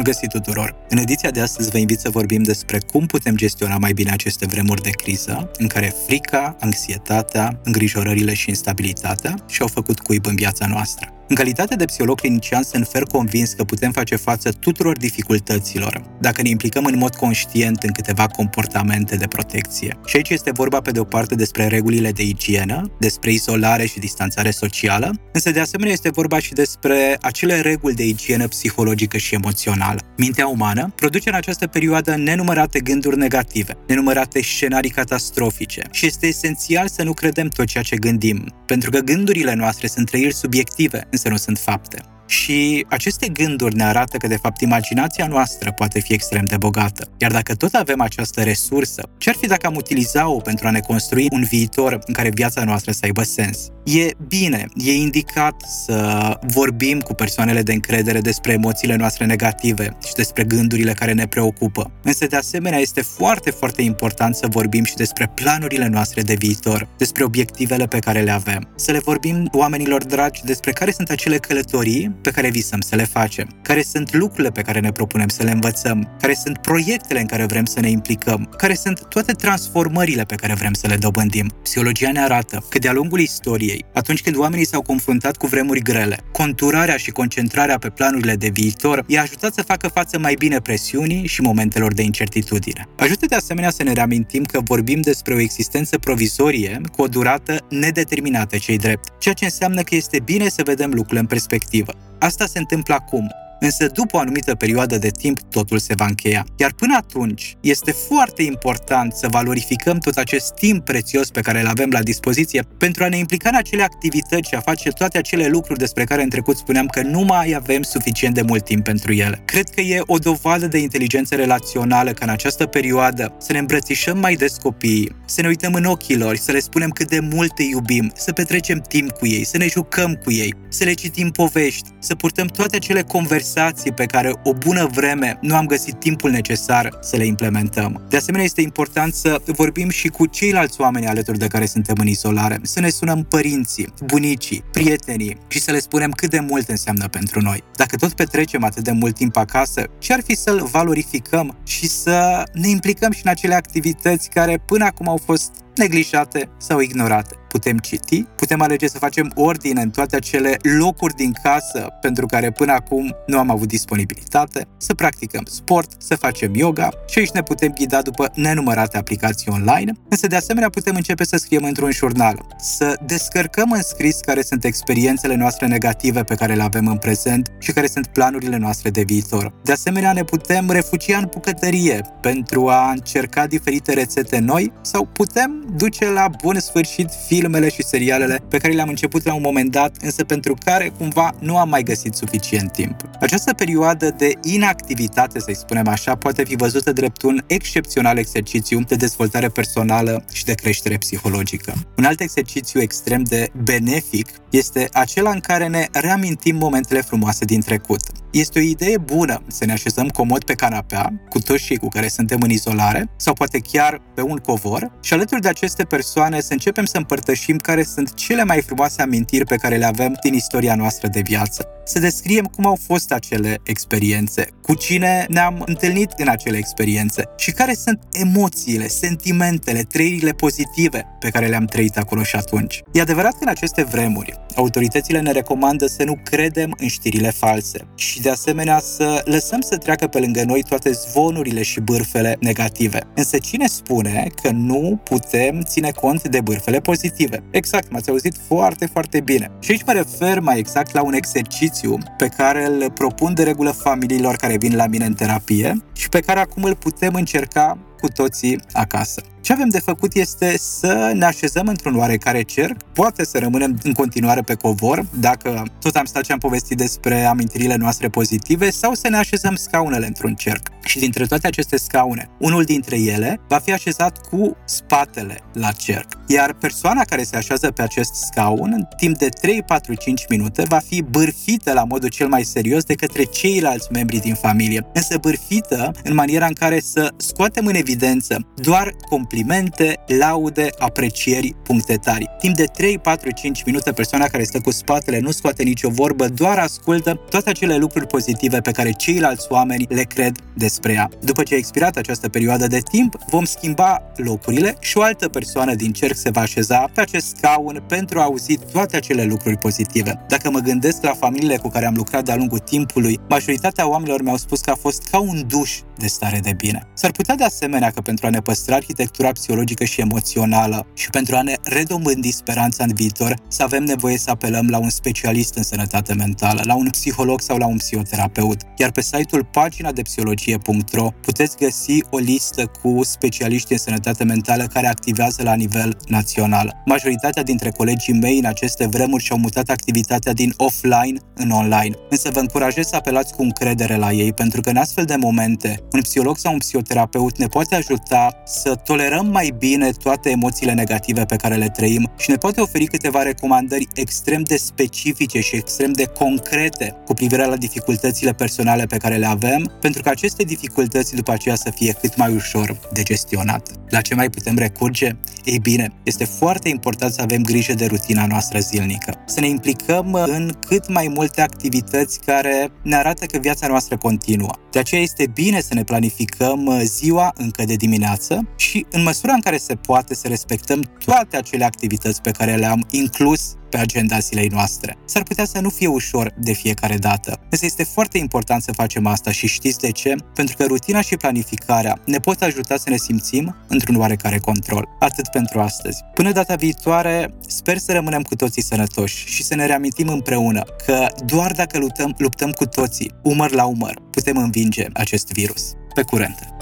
Bun găsit tuturor! În ediția de astăzi vă invit să vorbim despre cum putem gestiona mai bine aceste vremuri de criză, în care frica, anxietatea, îngrijorările și instabilitatea și-au făcut cuib în viața noastră. În calitate de psiholog clinician, sunt fer convins că putem face față tuturor dificultăților dacă ne implicăm în mod conștient în câteva comportamente de protecție. Și aici este vorba pe de o parte despre regulile de igienă, despre izolare și distanțare socială, însă de asemenea este vorba și despre acele reguli de igienă psihologică și emoțională. Mintea umană produce în această perioadă nenumărate gânduri negative, nenumărate scenarii catastrofice și este esențial să nu credem tot ceea ce gândim, pentru că gândurile noastre sunt trăiri subiective, însă nu sunt fapte. Și aceste gânduri ne arată că, de fapt, imaginația noastră poate fi extrem de bogată. Iar dacă tot avem această resursă, ce-ar fi dacă am utiliza-o pentru a ne construi un viitor în care viața noastră să aibă sens? E bine, e indicat să vorbim cu persoanele de încredere despre emoțiile noastre negative și despre gândurile care ne preocupă. Însă, de asemenea, este foarte, foarte important să vorbim și despre planurile noastre de viitor, despre obiectivele pe care le avem. Să le vorbim oamenilor dragi despre care sunt acele călătorii pe care visăm să le facem, care sunt lucrurile pe care ne propunem să le învățăm, care sunt proiectele în care vrem să ne implicăm, care sunt toate transformările pe care vrem să le dobândim. Psihologia ne arată că de-a lungul istoriei, atunci când oamenii s-au confruntat cu vremuri grele, conturarea și concentrarea pe planurile de viitor i-a ajutat să facă față mai bine presiunii și momentelor de incertitudine. Ajută de asemenea să ne reamintim că vorbim despre o existență provizorie cu o durată nedeterminată cei drept, ceea ce înseamnă că este bine să vedem lucrurile în perspectivă. Asta se întâmplă acum, însă după o anumită perioadă de timp totul se va încheia. Iar până atunci este foarte important să valorificăm tot acest timp prețios pe care îl avem la dispoziție pentru a ne implica în acele activități și a face toate acele lucruri despre care în trecut spuneam că nu mai avem suficient de mult timp pentru ele. Cred că e o dovadă de inteligență relațională că în această perioadă să ne îmbrățișăm mai des copiii, să ne uităm în ochii lor, să le spunem cât de mult îi iubim, să petrecem timp cu ei, să ne jucăm cu ei, să le citim povești, să purtăm toate acele conversații conversații pe care o bună vreme nu am găsit timpul necesar să le implementăm. De asemenea, este important să vorbim și cu ceilalți oameni alături de care suntem în izolare, să ne sunăm părinții, bunicii, prietenii și să le spunem cât de mult înseamnă pentru noi. Dacă tot petrecem atât de mult timp acasă, ce ar fi să-l valorificăm și să ne implicăm și în acele activități care până acum au fost neglijate sau ignorate. Putem citi, putem alege să facem ordine în toate acele locuri din casă pentru care până acum nu am avut disponibilitate, să practicăm sport, să facem yoga și aici ne putem ghida după nenumărate aplicații online, însă de asemenea putem începe să scriem într-un jurnal, să descărcăm în scris care sunt experiențele noastre negative pe care le avem în prezent și care sunt planurile noastre de viitor. De asemenea, ne putem refugia în bucătărie pentru a încerca diferite rețete noi sau putem duce la bun sfârșit filmele și serialele pe care le-am început la un moment dat, însă pentru care cumva nu am mai găsit suficient timp. Această perioadă de inactivitate, să-i spunem așa, poate fi văzută drept un excepțional exercițiu de dezvoltare personală și de creștere psihologică. Un alt exercițiu extrem de benefic este acela în care ne reamintim momentele frumoase din trecut. Este o idee bună să ne așezăm comod pe canapea, cu toți cei cu care suntem în izolare, sau poate chiar pe un covor, și alături de aceste persoane să începem să împărtășim care sunt cele mai frumoase amintiri pe care le avem din istoria noastră de viață. Să descriem cum au fost acele experiențe, cu cine ne-am întâlnit în acele experiențe și care sunt emoțiile, sentimentele, trăirile pozitive pe care le-am trăit acolo și atunci. E adevărat că în aceste vremuri, autoritățile ne recomandă să nu credem în știrile false și de asemenea să lăsăm să treacă pe lângă noi toate zvonurile și bârfele negative. Însă cine spune că nu putem ține cont de bârfele pozitive? Exact, m-ați auzit foarte, foarte bine. Și aici mă refer mai exact la un exercițiu pe care îl propun de regulă familiilor care vin la mine în terapie și pe care acum îl putem încerca cu toții acasă. Ce avem de făcut este să ne așezăm într-un oarecare cerc, poate să rămânem în continuare pe covor, dacă tot am stat și am povestit despre amintirile noastre pozitive, sau să ne așezăm scaunele într-un cerc. Și dintre toate aceste scaune, unul dintre ele va fi așezat cu spatele la cerc. Iar persoana care se așează pe acest scaun, în timp de 3, 4, 5 minute, va fi bârfită la modul cel mai serios de către ceilalți membri din familie. Însă bârfită în maniera în care să scoatem în evidență doar complimente, laude, aprecieri, puncte tari. Timp de 3, 4, 5 minute, persoana care stă cu spatele nu scoate nicio vorbă, doar ascultă toate acele lucruri pozitive pe care ceilalți oameni le cred despre ea. După ce a expirat această perioadă de timp, vom schimba locurile și o altă persoană din cerc se va așeza pe acest scaun pentru a auzi toate acele lucruri pozitive. Dacă mă gândesc la familiile cu care am lucrat de-a lungul timpului, majoritatea oamenilor mi-au spus că a fost ca un duș de stare de bine. S-ar putea de asemenea că pentru a ne păstra arhitectura psihologică și emoțională și pentru a ne redomândi speranța în viitor, să avem nevoie să apelăm la un specialist în sănătate mentală, la un psiholog sau la un psihoterapeut. Iar pe site-ul pagina de psihologie.ro puteți găsi o listă cu specialiști în sănătate mentală care activează la nivel național. Majoritatea dintre colegii mei în aceste vremuri și-au mutat activitatea din offline în online. Însă vă încurajez să apelați cu încredere la ei, pentru că în astfel de momente, un psiholog sau un psihoterapeut ne poate ajuta să tolerăm mai bine toate emoțiile negative pe care le trăim și ne poate oferi câteva recomandări extrem de specifice și extrem de concrete cu privire la dificultățile personale pe care le avem, pentru că aceste dificultăți după aceea să fie cât mai ușor de gestionat. La ce mai putem recurge? Ei bine, este foarte important să avem grijă de rutina noastră zilnică, să ne implicăm în cât mai multe activități care ne arată că viața noastră continuă. De aceea este bine să ne planificăm ziua încă de dimineață și în măsura în care se poate să respectăm toate acele activități pe care le-am inclus pe agenda zilei noastre. S-ar putea să nu fie ușor de fiecare dată, însă este foarte important să facem asta și știți de ce? Pentru că rutina și planificarea ne pot ajuta să ne simțim într-un oarecare control. Atât pentru astăzi. Până data viitoare, sper să rămânem cu toții sănătoși și să ne reamintim împreună că doar dacă luptăm, luptăm cu toții, umăr la umăr, putem învinge acest virus. Pe curent!